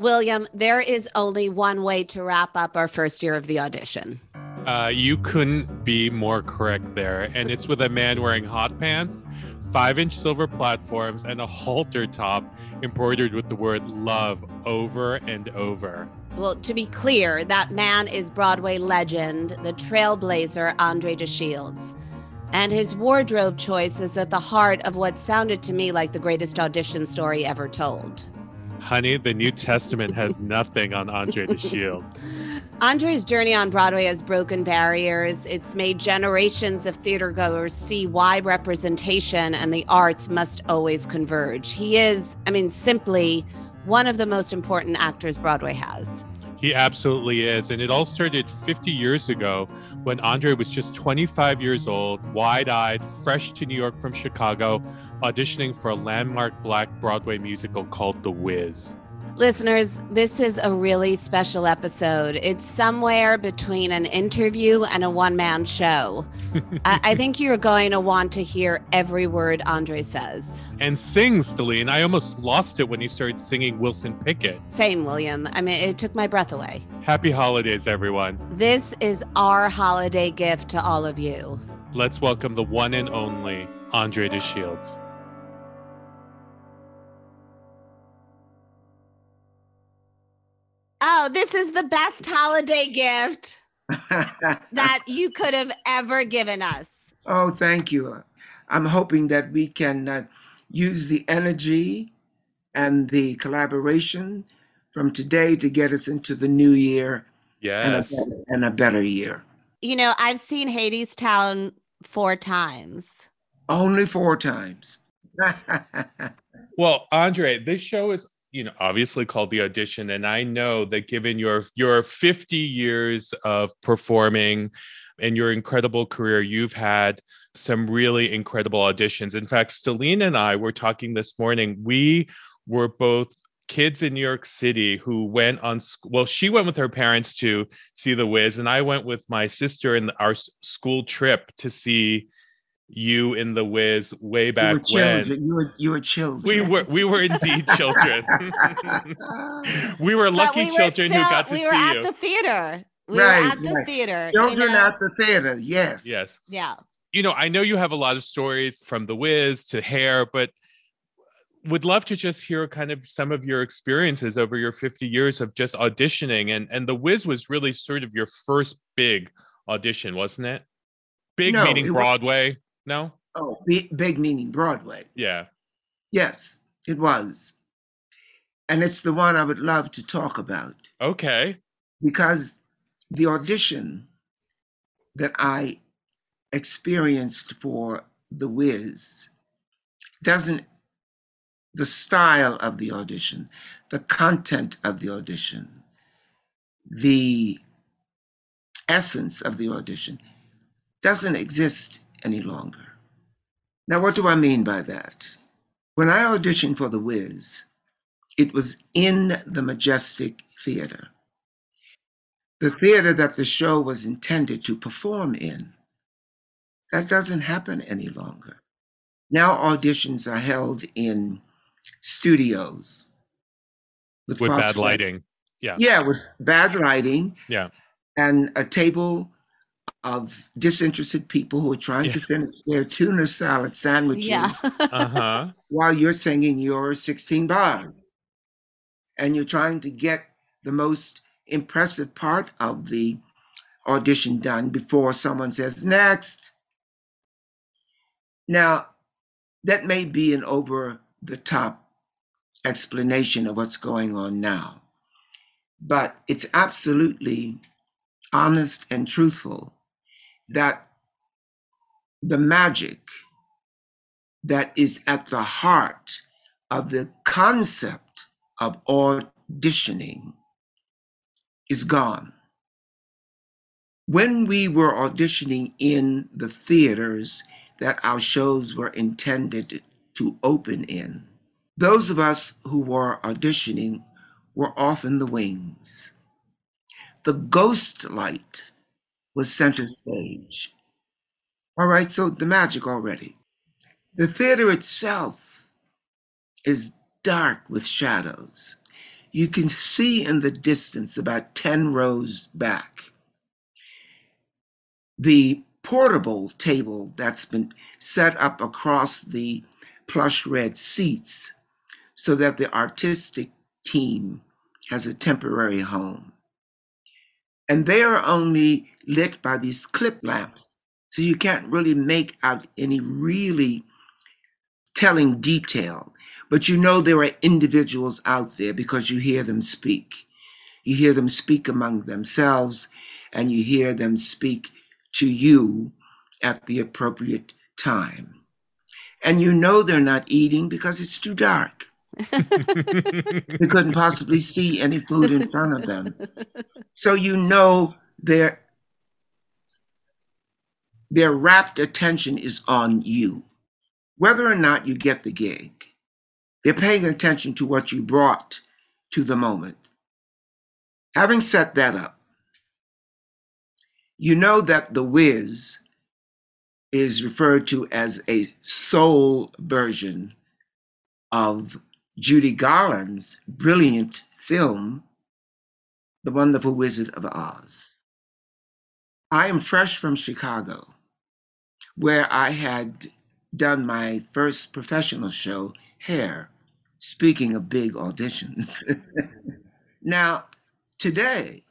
William, there is only one way to wrap up our first year of the audition. Uh, you couldn't be more correct there. And it's with a man wearing hot pants, five inch silver platforms, and a halter top embroidered with the word love over and over. Well, to be clear, that man is Broadway legend, the trailblazer Andre de Shields. And his wardrobe choice is at the heart of what sounded to me like the greatest audition story ever told. Honey, the New Testament has nothing on Andre de Shields. Andre's journey on Broadway has broken barriers. It's made generations of theater goers see why representation and the arts must always converge. He is, I mean, simply one of the most important actors Broadway has. He absolutely is. And it all started 50 years ago when Andre was just 25 years old, wide eyed, fresh to New York from Chicago, auditioning for a landmark black Broadway musical called The Wiz. Listeners, this is a really special episode. It's somewhere between an interview and a one man show. I-, I, think you're going to want to hear every word Andre says. And sings, Stellene. I almost lost it when he started singing Wilson Pickett. Same, William. I mean, it took my breath away. Happy holidays, everyone. This is our holiday gift to all of you. Let's welcome the one and only Andre de this is the best holiday gift that you could have ever given us. Oh, thank you. I'm hoping that we can uh, use the energy and the collaboration from today to get us into the new year yes. and, a better, and a better year. You know, I've seen Hadestown four times. Only four times. well, Andre, this show is you know obviously called the audition and i know that given your your 50 years of performing and your incredible career you've had some really incredible auditions. In fact stellene and i were talking this morning. We were both kids in new york city who went on well she went with her parents to see the wiz and i went with my sister in our school trip to see you in the Wiz way back you when. You were you were children. We were we were indeed children. we were lucky we were children still, who got to we see you. We were at the theater. We right, were at the right. theater. Children you know? at the theater. Yes. Yes. Yeah. You know, I know you have a lot of stories from the Wiz to Hair, but would love to just hear kind of some of your experiences over your 50 years of just auditioning and and the Wiz was really sort of your first big audition, wasn't it? Big no, meaning Broadway. Was- no? Oh, big, big meaning Broadway. Yeah. Yes, it was. And it's the one I would love to talk about. Okay. Because the audition that I experienced for The Wiz doesn't, the style of the audition, the content of the audition, the essence of the audition doesn't exist any longer. Now, what do I mean by that? When I auditioned for The Wiz, it was in the Majestic Theater, the theater that the show was intended to perform in. That doesn't happen any longer. Now auditions are held in studios with, with bad lighting. Yeah. Yeah, with bad lighting. Yeah. And a table of disinterested people who are trying yeah. to finish their tuna salad sandwiches yeah. uh-huh. while you're singing your 16 bars. And you're trying to get the most impressive part of the audition done before someone says, next. Now, that may be an over the top explanation of what's going on now, but it's absolutely honest and truthful that the magic that is at the heart of the concept of auditioning is gone. When we were auditioning in the theaters that our shows were intended to open in, those of us who were auditioning were often the wings. The ghost light was center stage. All right, so the magic already. The theater itself is dark with shadows. you can see in the distance, about 10 rows back, the portable table that's been set up across the plush red seats so that the artistic team has a temporary home. And they are only lit by these clip lamps. So you can't really make out any really telling detail. But you know there are individuals out there because you hear them speak. You hear them speak among themselves and you hear them speak to you at the appropriate time. And you know they're not eating because it's too dark. they couldn't possibly see any food in front of them. So you know their their rapt attention is on you. Whether or not you get the gig, they're paying attention to what you brought to the moment. Having set that up, you know that The Wiz is referred to as a soul version of Judy Garland's brilliant film, The Wonderful Wizard of Oz. I am fresh from Chicago, where I had done my first professional show, Hair, speaking of big auditions. now, today,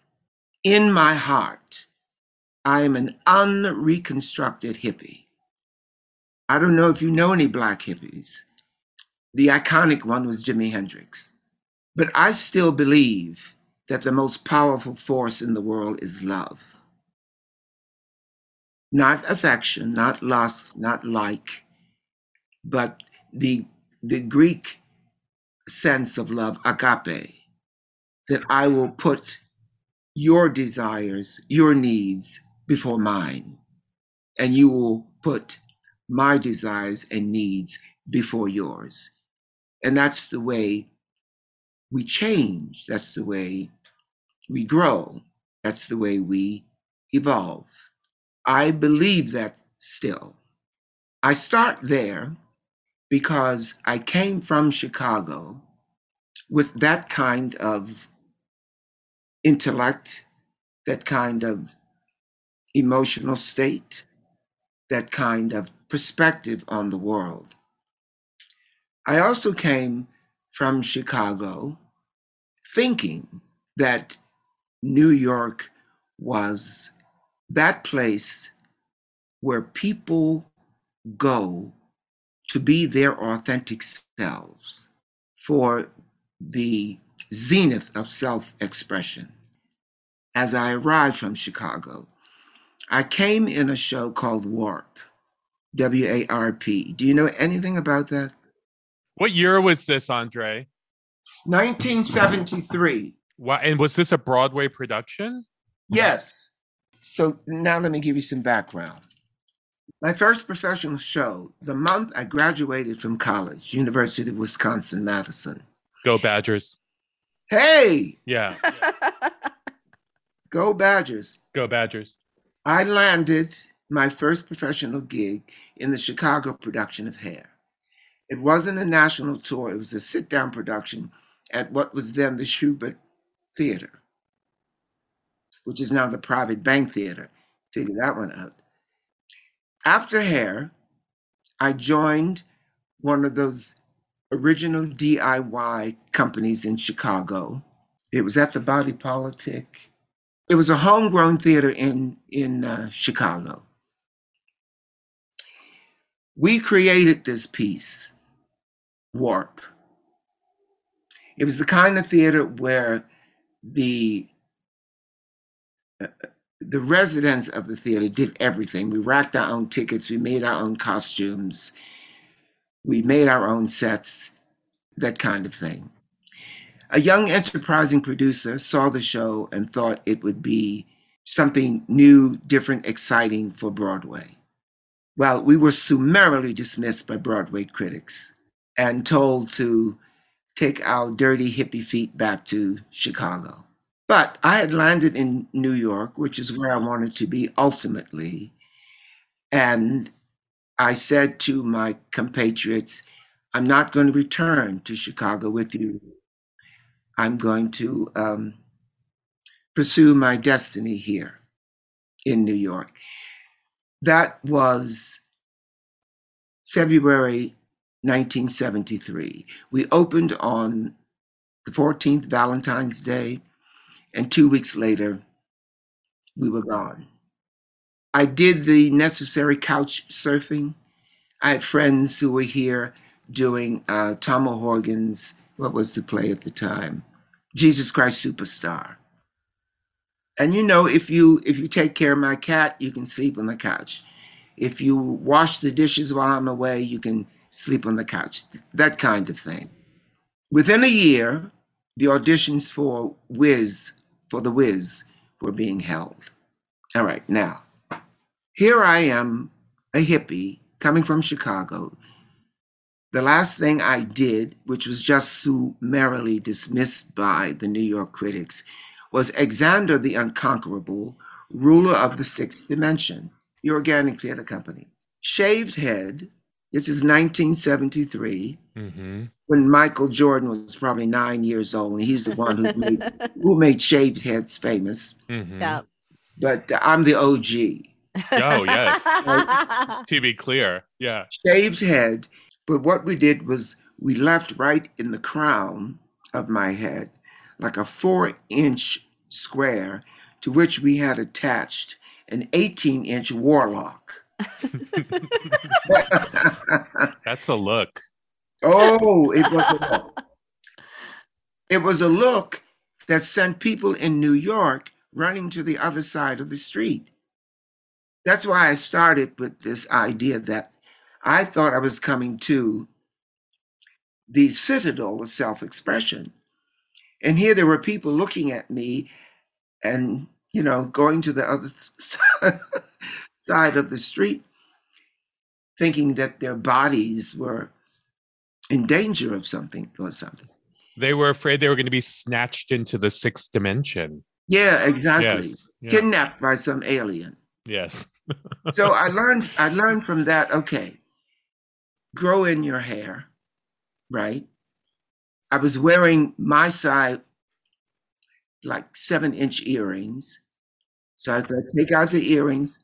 in my heart, I am an unreconstructed hippie. I don't know if you know any black hippies, the iconic one was Jimi Hendrix. But I still believe that the most powerful force in the world is love. Not affection, not lust, not like, but the, the Greek sense of love, agape, that I will put your desires, your needs before mine, and you will put my desires and needs before yours. And that's the way we change. That's the way we grow. That's the way we evolve. I believe that still. I start there because I came from Chicago with that kind of intellect, that kind of emotional state, that kind of perspective on the world. I also came from Chicago thinking that New York was that place where people go to be their authentic selves for the zenith of self expression. As I arrived from Chicago, I came in a show called Warp, W A R P. Do you know anything about that? What year was this, Andre? 1973. Wow. And was this a Broadway production? Yes. So now let me give you some background. My first professional show, the month I graduated from college, University of Wisconsin Madison. Go Badgers. Hey! Yeah. Go Badgers. Go Badgers. I landed my first professional gig in the Chicago production of Hair. It wasn't a national tour, it was a sit down production at what was then the Shubert Theater, which is now the Private Bank Theater. Figure that one out. After Hair, I joined one of those original DIY companies in Chicago. It was at the Body Politic. It was a homegrown theater in, in uh, Chicago. We created this piece warp. It was the kind of theater where the the residents of the theater did everything. We racked our own tickets, we made our own costumes, we made our own sets, that kind of thing. A young enterprising producer saw the show and thought it would be something new, different, exciting for Broadway. Well, we were summarily dismissed by Broadway critics and told to take our dirty hippie feet back to Chicago. But I had landed in New York, which is where I wanted to be ultimately. And I said to my compatriots, I'm not going to return to Chicago with you. I'm going to um, pursue my destiny here in New York. That was February 1973. We opened on the 14th, Valentine's Day, and two weeks later, we were gone. I did the necessary couch surfing. I had friends who were here doing uh, Tom O'Horgan's, what was the play at the time? Jesus Christ Superstar. And you know, if you if you take care of my cat, you can sleep on the couch. If you wash the dishes while I'm away, you can sleep on the couch. That kind of thing. Within a year, the auditions for Wiz, for the Wiz were being held. All right, now, here I am, a hippie coming from Chicago. The last thing I did, which was just summarily dismissed by the New York critics, was Xander the Unconquerable, ruler of the sixth dimension, the Organic Theater Company. Shaved head, this is 1973, Mm-hmm. When Michael Jordan was probably nine years old, and he's the one who made, who made shaved heads famous. Mm-hmm. yeah. But I'm the OG. Oh, yes. To be clear, yeah. Shaved head, but what we did was we left right in the crown of my head, like a four inch square to which we had attached an 18 inch warlock. That's a look. Oh, it was a look. It was a look that sent people in New York running to the other side of the street. That's why I started with this idea that I thought I was coming to the citadel of self expression. And here there were people looking at me and, you know, going to the other side of the street, thinking that their bodies were in danger of something or something. They were afraid they were going to be snatched into the sixth dimension. Yeah, exactly. Yes. Yeah. Kidnapped by some alien. Yes. So I learned I learned from that, okay, grow in your hair, right? I was wearing my side like seven inch earrings. So I thought take out the earrings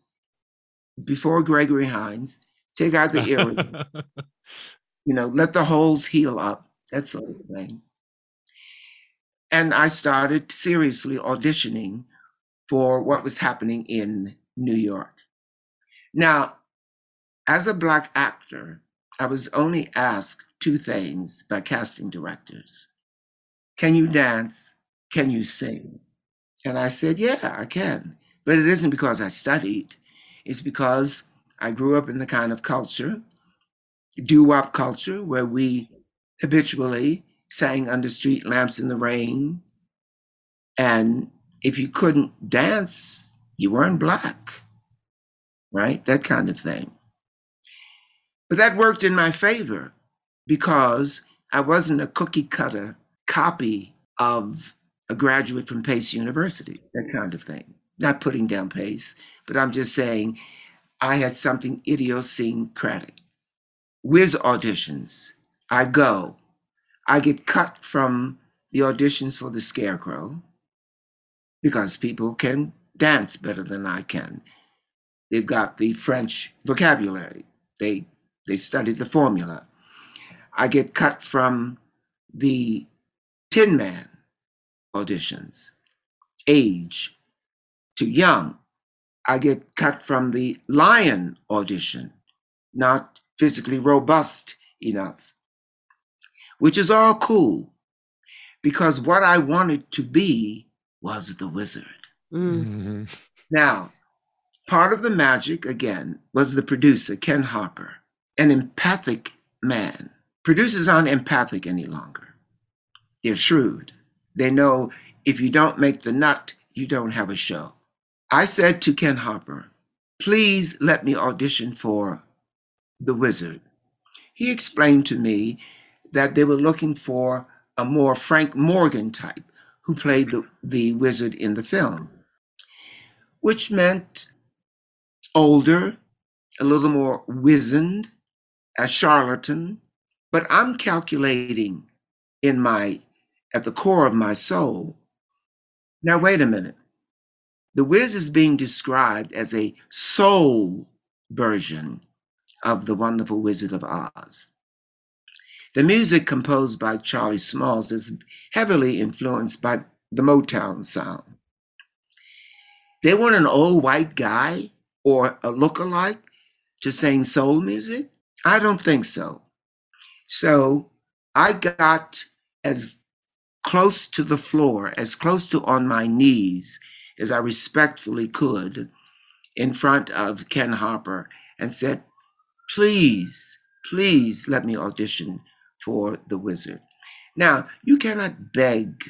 before Gregory Hines, take out the earrings, you know, let the holes heal up, that sort of thing. And I started seriously auditioning for what was happening in New York. Now, as a Black actor, I was only asked two things by casting directors Can you dance? Can you sing? And I said, Yeah, I can. But it isn't because I studied, it's because I grew up in the kind of culture, doo wop culture, where we habitually sang under street lamps in the rain. And if you couldn't dance, you weren't black, right? That kind of thing. But that worked in my favor because I wasn't a cookie cutter copy of a graduate from Pace University, that kind of thing. Not putting down Pace, but I'm just saying I had something idiosyncratic. Wiz auditions, I go. I get cut from the auditions for the Scarecrow because people can dance better than I can. They've got the French vocabulary. They they studied the formula. I get cut from the Tin Man auditions, age too young. I get cut from the Lion audition, not physically robust enough, which is all cool because what I wanted to be was the wizard. Mm. Mhm. Now, part of the magic, again, was the producer, Ken Harper, an empathic man. Producers aren't empathic any longer. They're shrewd. They know if you don't make the nut, you don't have a show. I said to Ken Harper, please let me audition for The Wizard. He explained to me that they were looking for a more Frank Morgan type who played the, the wizard in the film, which meant older, a little more wizened, a charlatan. But I'm calculating in my at the core of my soul. Now, wait a minute. The wizard is being described as a soul version of The Wonderful Wizard of Oz. The music composed by Charlie Smalls is heavily influenced by the Motown sound. They want an old white guy or a look-alike to sing soul music? I don't think so. So I got as close to the floor, as close to on my knees as I respectfully could in front of Ken Harper and said, Please, please let me audition for The Wizard. Now, you cannot beg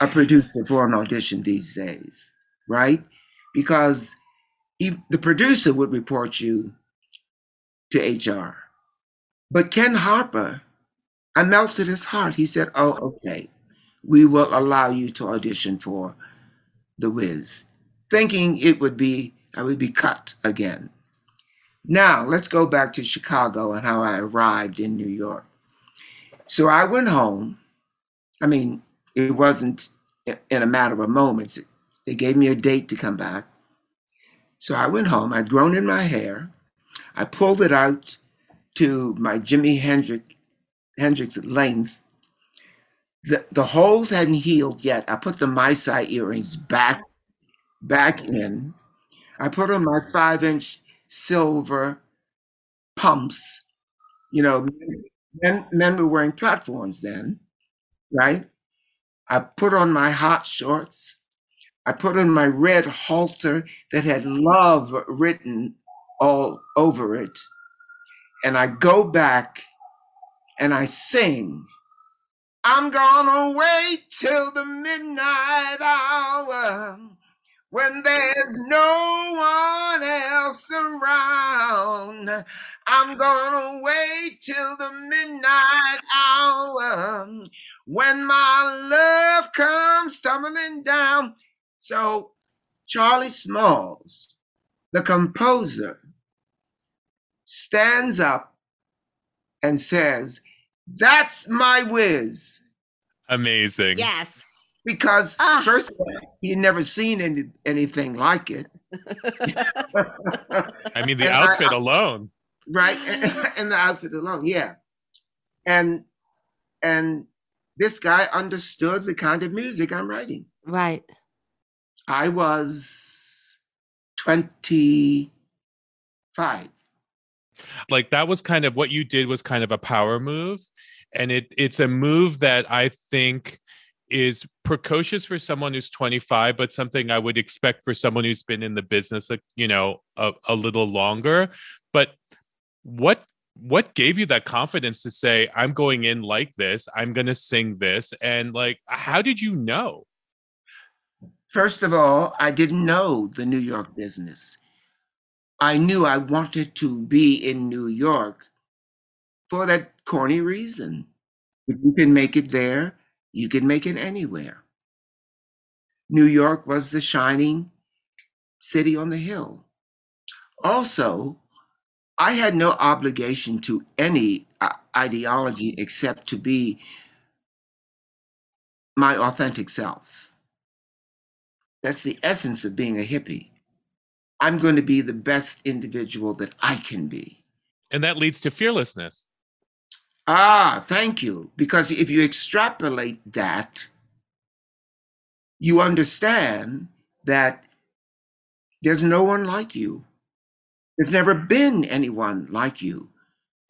a producer for an audition these days, right? Because he, the producer would report you to HR. But Ken Harper, I melted his heart. He said, Oh, okay, we will allow you to audition for The Wiz, thinking it would be, I would be cut again. Now, let's go back to Chicago and how I arrived in New York. So I went home. I mean, it wasn't in a matter of moments. They gave me a date to come back. So I went home. I'd grown in my hair. I pulled it out to my Jimi Hendrix, Hendrix length. The, the holes hadn't healed yet. I put the Meisei earrings back back in. I put on my five inch silver pumps. You know, men, men were wearing platforms then, right? I put on my hot shorts. I put on my red halter that had love written all over it. And I go back and I sing. I'm gonna wait till the midnight hour when there's no one else around. I'm gonna wait till the midnight hour when my love comes tumbling down. So, Charlie Smalls, the composer, stands up and says, That's my Wiz. Amazing. Yes because ah. first of all, he'd never seen any, anything like it. I mean, the and outfit I, alone, right? And, and, the outfit alone, yeah. And and this guy understood the kind of music I'm writing. Right. I was twenty five. Like that was kind of what you did was kind of a power move, and it it's a move that I think is precocious for someone who's 25 but something i would expect for someone who's been in the business you know a, a little longer. But what what gave you that confidence to say i'm going in like this. I'm going to sing this and like how did you know? First of all i didn't know the new york business. I knew i wanted to be in new york for that corny reason. If you can make it there you can make it anywhere. New York was the shining city on the hill. Also, I had no obligation to any uh, ideology except to be my authentic self. That's the essence of being a hippie. I'm going to be the best individual that I can be. And that leads to fearlessness. Ah, thank you. Because if you extrapolate that, you understand that there's no one like you. There's never been anyone like you.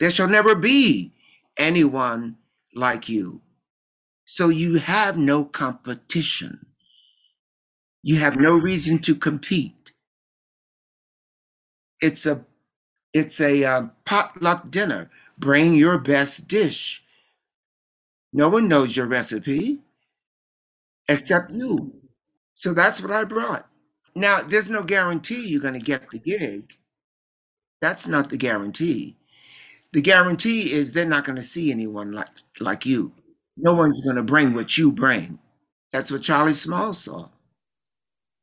There shall never be anyone like you. So you have no competition. You have no reason to compete. It's a it's a uh, potluck dinner Bring your best dish. No one knows your recipe except you. So that's what I brought. Now, there's no guarantee you're going to get the gig. That's not the guarantee. The guarantee is they're not going to see anyone like, like you. No one's going to bring what you bring. That's what Charlie Small saw.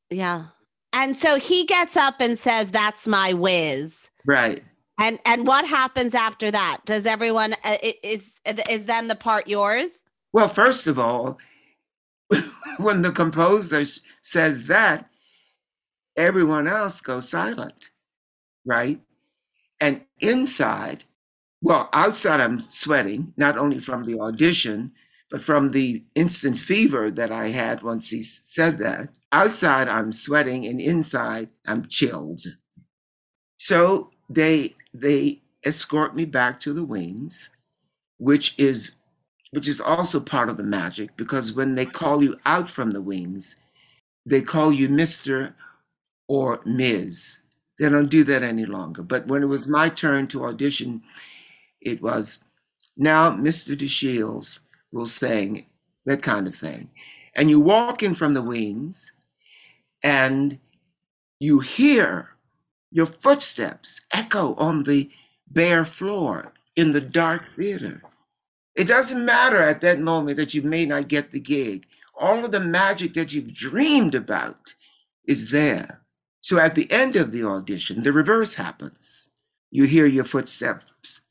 Yeah. And so he gets up and says, That's my Wiz. Right. And and what happens after that? Does everyone uh, is is then the part yours? Well, first of all, when the composer says that, everyone else goes silent, right? And inside, well, outside, I'm sweating, not only from the audition, but from the instant fever that I had once he said that. Outside, I'm sweating, and inside, I'm chilled. So they they escort me back to the wings, which is which is also part of the magic because when they call you out from the wings, they call you Mr. or Ms. They don't do that any longer. But when it was my turn to audition, it was now Mr. DeShields will sing, that kind of thing. And you walk in from the wings and you hear your footsteps echo on the bare floor in the dark theater. It doesn't matter at that moment that you may not get the gig. All of the magic that you've dreamed about is there. So at the end of the audition, the reverse happens. You hear your footsteps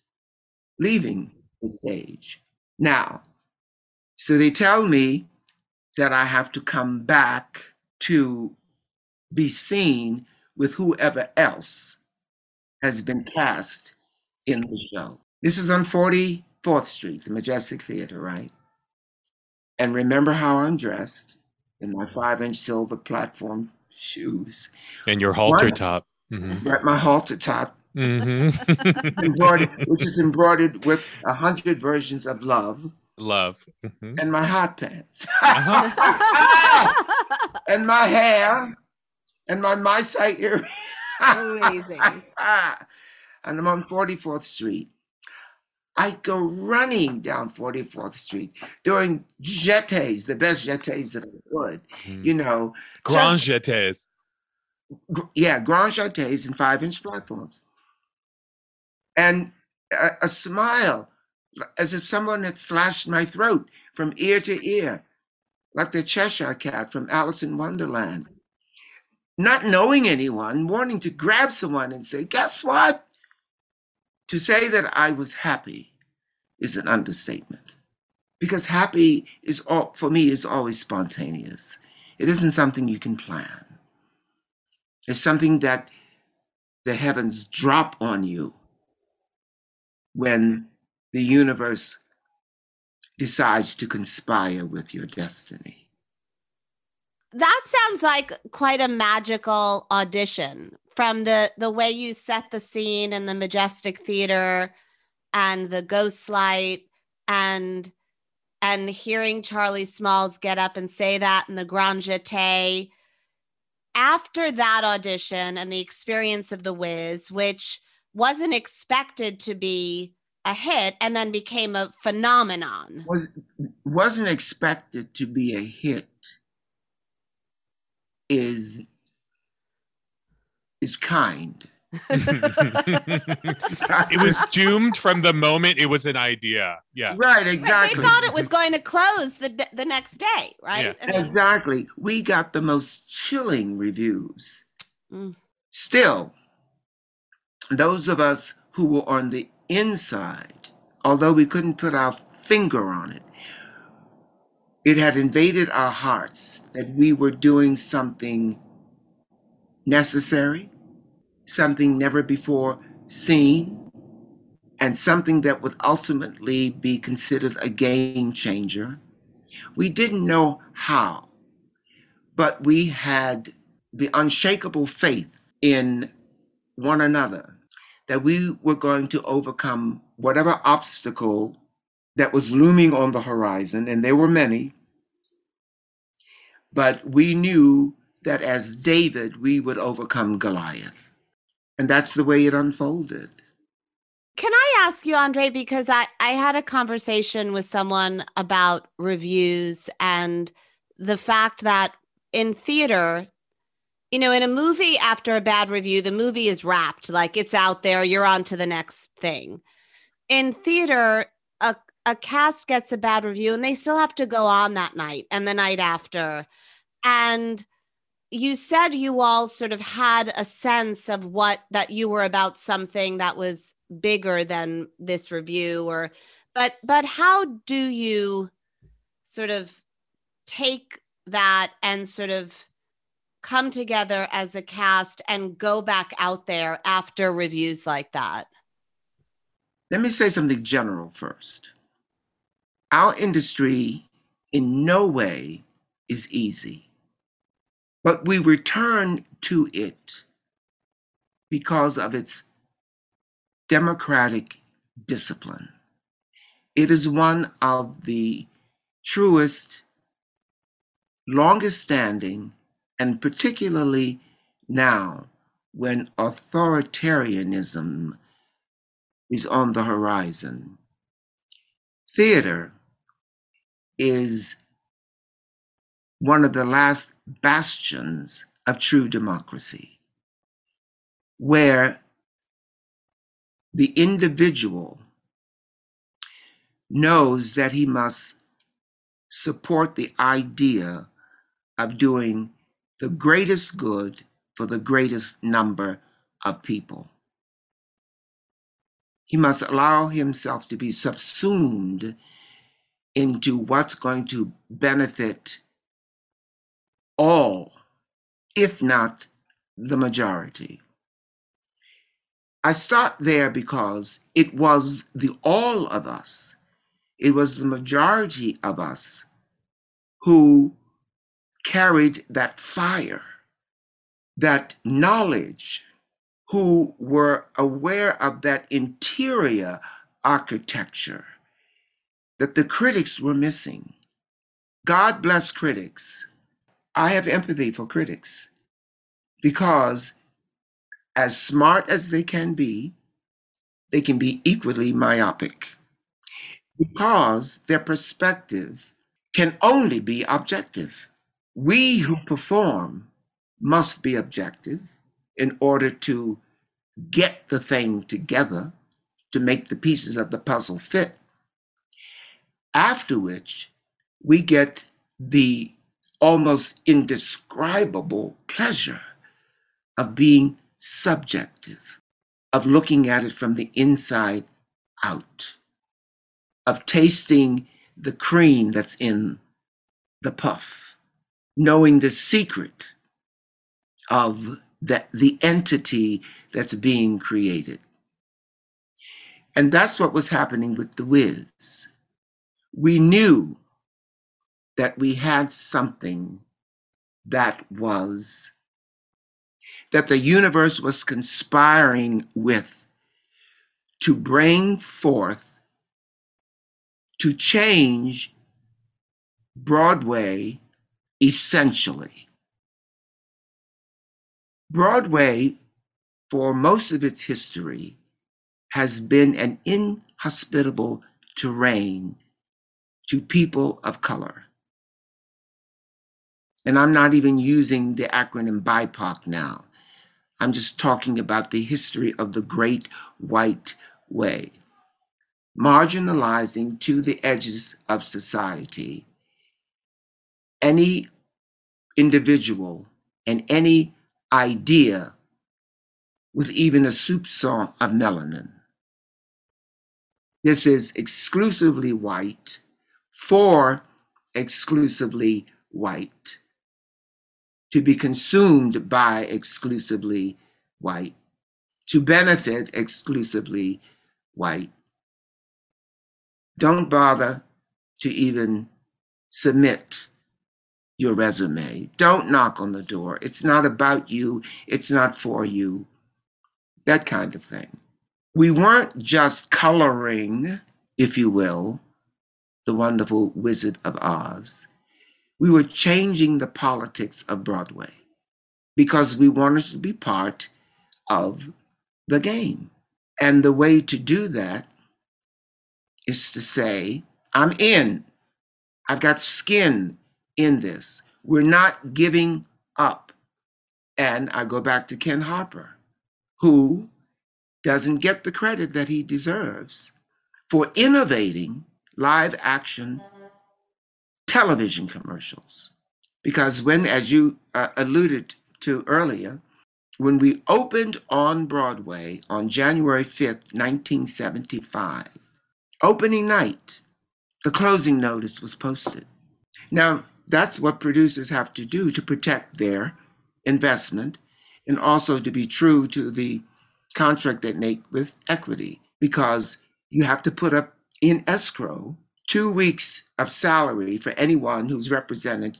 leaving the stage. Now, so they tell me that I have to come back to be seen with whoever else has been cast in the show. This is on 44th Street, the Majestic Theater, right? And remember how I'm dressed in my five inch silver platform shoes. And your halter One, top. Mm-hmm. My halter top. Mm-hmm. embroidered, which is embroidered with a hundred versions of love. Love. Mm-hmm. And my hot pants. Uh-huh. and my hair. And my my sight earrings. Amazing. and I'm on 44th Street. I go running down 44th Street during jetés, the best jetés that I could, mm. you know. Grand jetés. Yeah, grand jetés and five inch platforms. And a, a smile, as if someone had slashed my throat from ear to ear, like the Cheshire cat from Alice in Wonderland. Not knowing anyone, wanting to grab someone and say, Guess what? To say that I was happy is an understatement because happy is all, for me is always spontaneous. It isn't something you can plan. It's something that the heavens drop on you when the universe decides to conspire with your destiny. That sounds like quite a magical audition from the the way you set the scene in the majestic theater and the ghost light and and hearing Charlie Smalls get up and say that in the Grand Jeté. After that audition and the experience of the Wiz, which wasn't expected to be a hit and then became a phenomenon. Was wasn't expected to be a hit is is kind. it was doomed from the moment it was an idea. Yeah. Right, exactly. They thought it was going to close the the next day, right? Yeah. Then- exactly. We got the most chilling reviews. Mm. Still, those of us who were on the inside, although we couldn't put our finger on it, it had invaded our hearts that we were doing something necessary, something never before seen, and something that would ultimately be considered a game changer. We didn't know how, but we had the unshakable faith in one another that we were going to overcome whatever obstacle that was looming on the horizon, and there were many. But we knew that as David, we would overcome Goliath. And that's the way it unfolded. Can I ask you, Andre, because I, I had a conversation with someone about reviews and the fact that in theater, you know, in a movie after a bad review, the movie is wrapped, like it's out there, you're on to the next thing. In theater, a, a cast gets a bad review and they still have to go on that night and the night after. And you said you all sort of had a sense of what that you were about something that was bigger than this review or but but how do you sort of take that and sort of come together as a cast and go back out there after reviews like that? Let me say something general first. Our industry in no way is easy, but we return to it because of its democratic discipline. It is one of the truest, longest standing, and particularly now when authoritarianism is on the horizon. Theater is one of the last bastions of true democracy, where the individual knows that he must support the idea of doing the greatest good for the greatest number of people. He must allow himself to be subsumed into what's going to benefit all, if not the majority. I start there because it was the all of us, it was the majority of us who carried that fire, that knowledge, who were aware of that interior architecture that the critics were missing. God bless critics. I have empathy for critics because, as smart as they can be, they can be equally myopic because their perspective can only be objective. We who perform must be objective in order to get the thing together to make the pieces of the puzzle fit. After which, we get the almost indescribable pleasure of being subjective, of looking at it from the inside out, of tasting the cream that's in the puff knowing the secret of the, the entity that's being created. And that's what was happening with the Wiz. We knew that we had something that was, that the universe was conspiring with to bring forth, to change Broadway essentially. Broadway, for most of its history, has been an inhospitable terrain to people of color. And I'm not even using the acronym BIPOC now. I'm just talking about the history of the great white way, marginalizing to the edges of society any individual and any idea with even a soupçon of melanin. This is exclusively white for exclusively white, to be consumed by exclusively white, to benefit exclusively white. Don't bother to even submit your resume. Don't knock on the door. It's not about you, it's not for you. That kind of thing. We weren't just coloring, if you will, the wonderful Wizard of Oz. We were changing the politics of Broadway because we wanted to be part of the game. And the way to do that is to say, I'm in. I've got skin in this. We're not giving up. And I go back to Ken Harper, who doesn't get the credit that he deserves for innovating live action television commercials. Because when, as you uh, alluded to earlier, when we opened on Broadway on January 5th, 1975, opening night, the closing notice was posted Now, that's what producers have to do to protect their investment and also to be true to the contract they make with equity because you have to put up in escrow two weeks of salary for anyone who's represented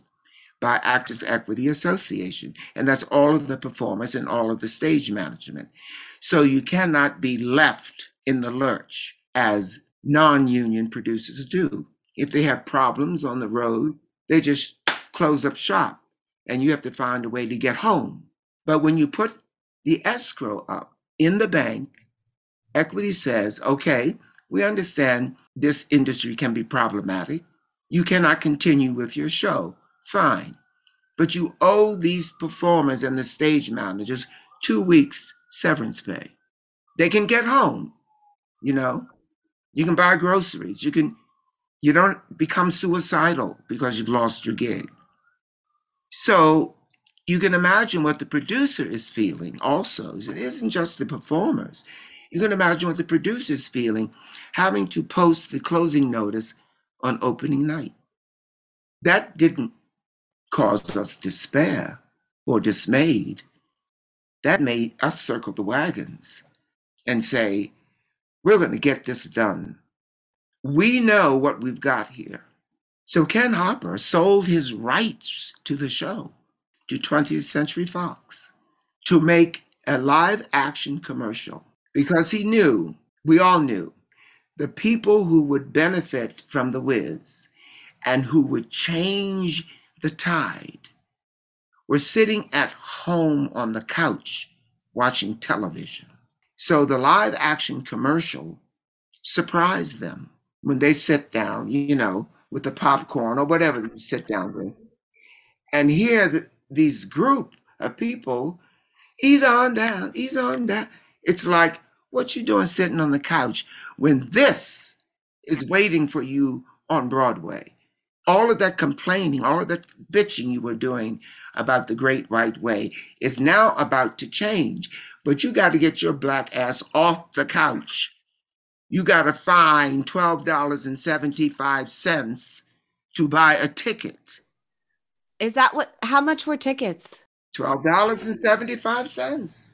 by Actors Equity Association. And that's all of the performers and all of the stage management. So you cannot be left in the lurch as non union producers do. If they have problems on the road, they just close up shop and you have to find a way to get home. But when you put the escrow up in the bank, equity says, okay, we understand this industry can be problematic. You cannot continue with your show. Fine. But you owe these performers and the stage managers two weeks severance pay. They can get home, you know. You can buy groceries. You can you don't become suicidal because you've lost your gig. So you can imagine what the producer is feeling also. It isn't just the performers. You can imagine what the producer's feeling having to post the closing notice on opening night. That didn't cause us despair or dismayed. That made us circle the wagons and say, we're going to get this done. We know what we've got here. So Ken Harper sold his rights to the show to 20th Century Fox to make a live action commercial because he knew, we all knew, the people who would benefit from the Wiz and who would change the tide were sitting at home on the couch watching television. So the live action commercial surprised them when they sit down, you know, with the popcorn or whatever they sit down with, and hear the, these group of people, ease on down, ease on down. It's like, what you doing sitting on the couch when this is waiting for you on Broadway? All of that complaining, all of that bitching you were doing about the great white way is now about to change. But you got to get your black ass off the couch you got to find $12.75 to buy a ticket. Is that what, how much were tickets? $12.75.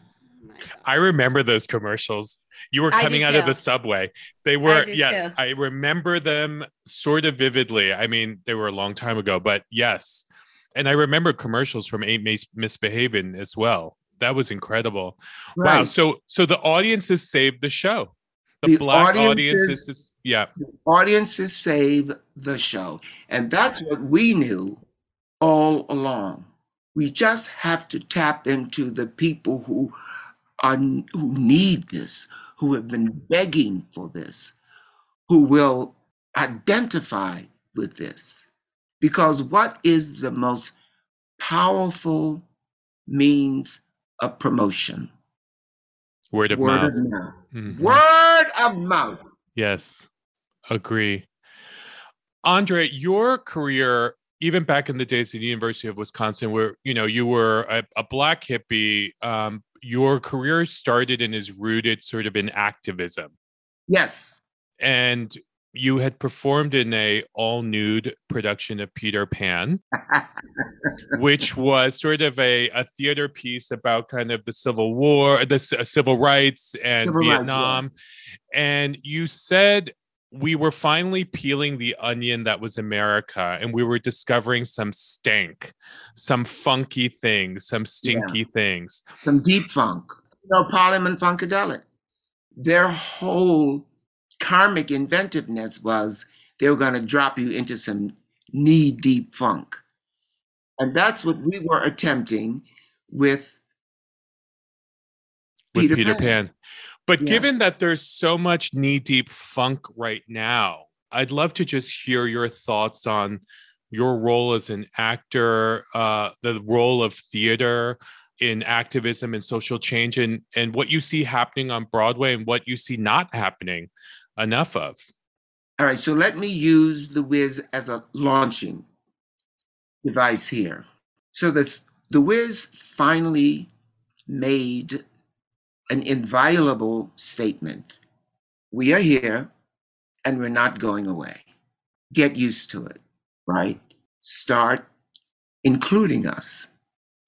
I remember those commercials. You were coming out of the subway. They were, yes, too. I remember them sort of vividly. I mean, they were a long time ago, but yes. And I remember commercials from Ain't Misbehaving as well. That was incredible. Right. Wow. So, so the audiences saved the show the, the black audiences, audiences yeah audiences save the show and that's what we knew all along we just have to tap into the people who are who need this who have been begging for this who will identify with this because what is the most powerful means of promotion Word of Word mouth. Of mouth. Mm-hmm. Word of mouth. Yes, agree. Andre, your career, even back in the days at the University of Wisconsin, where you know you were a, a black hippie, um, your career started and is rooted sort of in activism. Yes. And you had performed in a all nude production of Peter Pan, which was sort of a, a theater piece about kind of the Civil War, the uh, civil rights and civil Vietnam. Rights, yeah. And you said we were finally peeling the onion that was America and we were discovering some stank, some funky things, some stinky yeah. things. Some deep funk. You know, Parliament Funkadelic. Their whole karmic inventiveness was they were going to drop you into some knee deep funk. And that's what we were attempting with with Peter, Peter Pan. Pan. But yeah. given that there's so much knee deep funk right now, I'd love to just hear your thoughts on your role as an actor, uh, the role of theater in activism and social change, and, and what you see happening on Broadway and what you see not happening enough of. All right, so let me use the Wiz as a launching device here. So the the Wiz finally made an inviolable statement. We are here and we're not going away. Get used to it, right? start including us.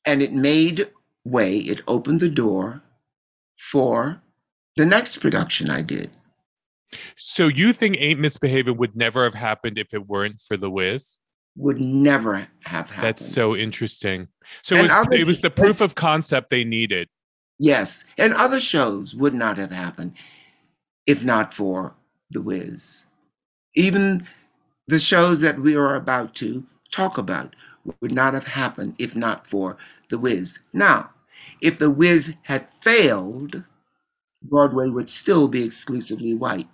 And it made way, it opened the door for the next production I did. So you think Ain't Misbehaving would never have happened if it weren't for The Wiz? Would never have happened. That's so interesting. So it was, other, it was the proof of concept they needed. Yes. And other shows would not have happened if not for The Wiz. Even the shows that we are about to talk about would not have happened if not for The Wiz. Now, if The Wiz had failed, Broadway would still be exclusively white.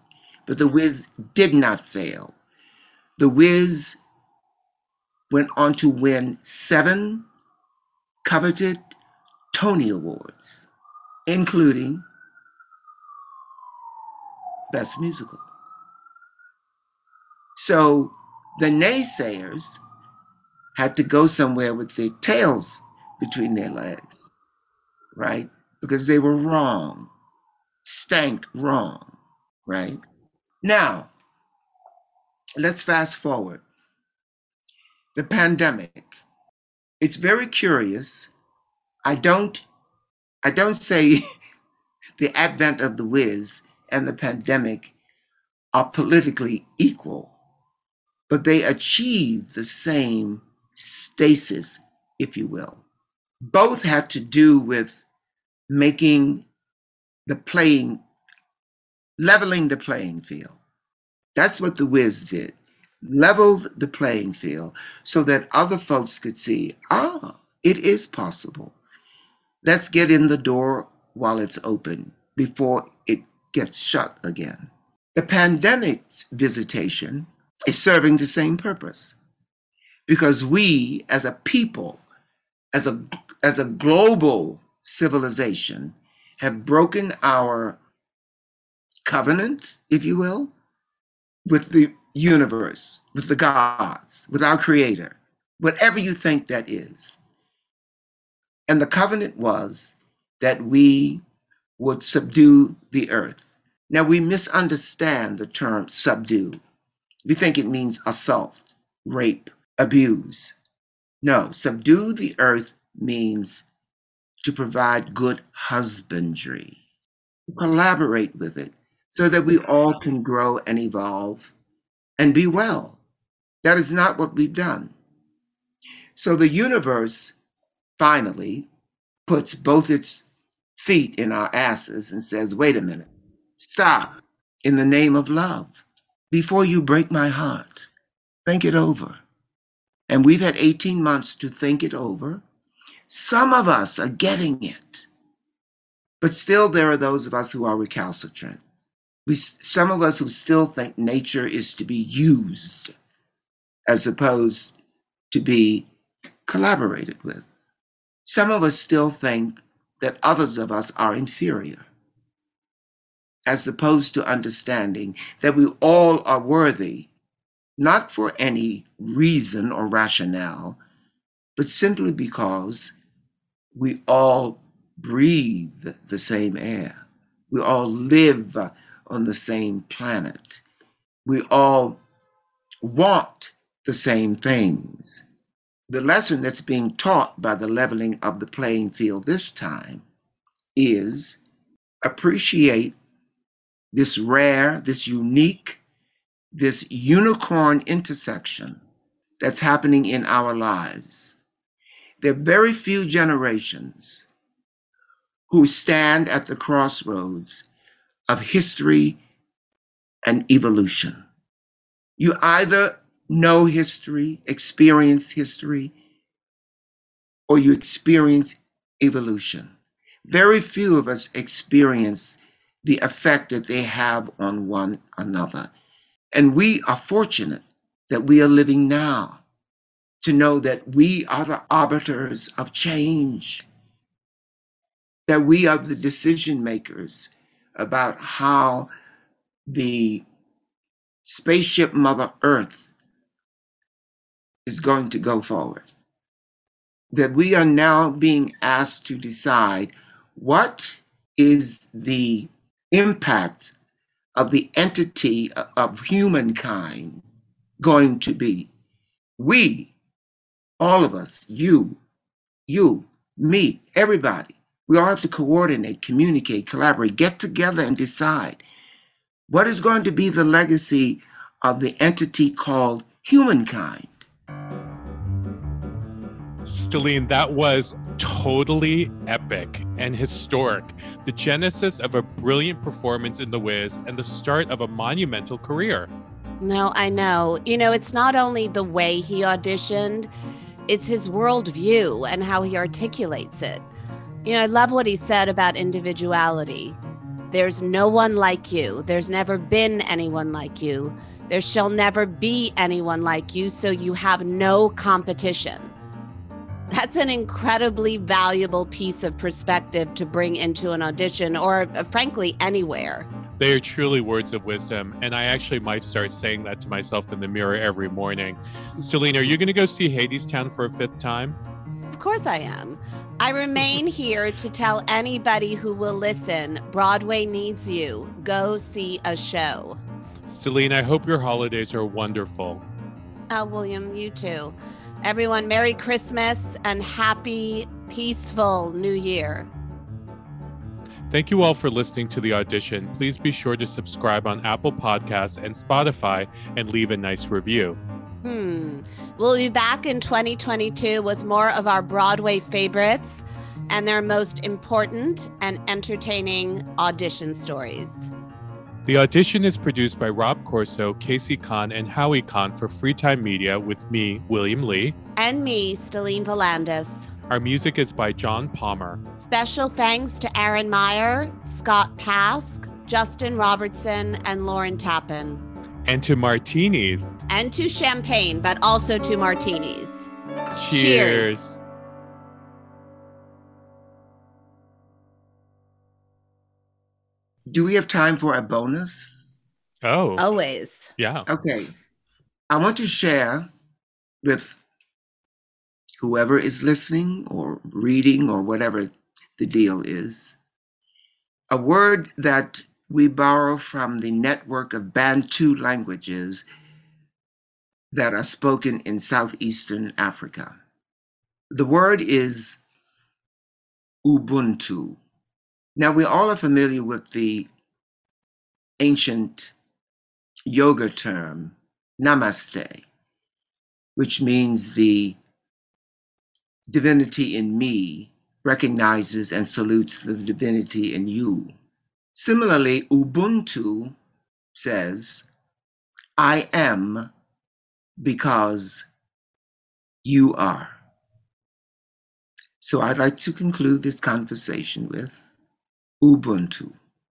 But The Wiz did not fail. The Wiz went on to win seven coveted Tony Awards, including Best Musical. So the naysayers had to go somewhere with their tails between their legs, right? Because they were wrong, stank wrong, right? Now, let's fast forward. The pandemic. It's very curious. I don't I don't say the advent of the Wiz and the pandemic are politically equal, but they achieve the same stasis, if you will. Both had to do with making the playing, leveling the playing field. That's what the Wiz did. Leveled the playing field so that other folks could see, ah, it is possible. Let's get in the door while it's open before it gets shut again. The pandemic's visitation is serving the same purpose because we as a people, as a, as a global civilization, have broken our covenant, if you will, with the universe, with the gods, with our creator, whatever you think that is. And the covenant was that we would subdue the earth. Now we misunderstand the term subdue. We think it means assault, rape, abuse. No, subdue the earth means to provide good husbandry, collaborate with it so that we all can grow and evolve and be well. That is not what we've done. So the universe finally puts both its feet in our asses and says, wait a minute, stop in the name of love. Before you break my heart, think it over. And we've had 18 months to think it over. Some of us are getting it. But still, there are those of us who are recalcitrant. We, some of us who still think nature is to be used as opposed to be collaborated with. Some of us still think that others of us are inferior, as opposed to understanding that we all are worthy not for any reason or rationale, but simply because we all breathe the same air. We all live on the same planet. We all want the same things. The lesson that's being taught by the leveling of the playing field this time is appreciate this rare, this unique this unicorn intersection that's happening in our lives. There are very few generations who stand at the crossroads of history and evolution. You either know history, experience history, or you experience evolution. Very few of us experience the effect that they have on one another. And we are fortunate that we are living now to know that we are the arbiters of change, that we are the decision makers about how the spaceship Mother Earth is going to go forward. That we are now being asked to decide what is the impact of the entity of humankind going to be? We all of us, you, you, me, everybody, we all have to coordinate, communicate, collaborate, get together and decide what is going to be the legacy of the entity called humankind. Stellene, that was totally epic and historic. The genesis of a brilliant performance in The Wiz and the start of a monumental career. No, I know. You know, it's not only the way he auditioned, it's his worldview and how he articulates it. You know, I love what he said about individuality. There's no one like you. There's never been anyone like you. There shall never be anyone like you, so you have no competition. That's an incredibly valuable piece of perspective to bring into an audition or, uh, frankly, anywhere. They are truly words of wisdom. And I actually might start saying that to myself in the mirror every morning. Stellene, are you going to go see Hadestown for a fifth time? Of course I am. I remain here to tell anybody who will listen Broadway needs you. Go see a show. Stellene, I hope your holidays are wonderful. Oh, William, you too. Everyone, Merry Christmas and happy, peaceful New Year. Thank you all for listening to the audition. Please be sure to subscribe on Apple Podcasts and Spotify and leave a nice review. Hmm. We'll be back in 2022 with more of our Broadway favorites and their most important and entertaining audition stories. The audition is produced by Rob Corso, Casey Kahn, and Howie Kahn for Freetime Media with me, William Li. And me, Stellene Volandes. Our music is by John Palmer. Special thanks to Aaron Meyer, Scott Pask, Justin Robertson, and Lauren Tappan. And to martinis. And to champagne, but also to martinis. Cheers. Cheers. Do we have time for a bonus? Oh. Always. Yeah. Okay. I want to share with whoever is listening or reading or whatever the deal is, a word that we borrow from the network of Bantu languages that are spoken in southeastern Africa. The word is Ubuntu. Now, we all are familiar with the ancient yoga term, namaste, which means the divinity in me recognizes and salutes the divinity in you. Similarly, Ubuntu says, I am because you are. So I'd like to conclude this conversation with Ubuntu.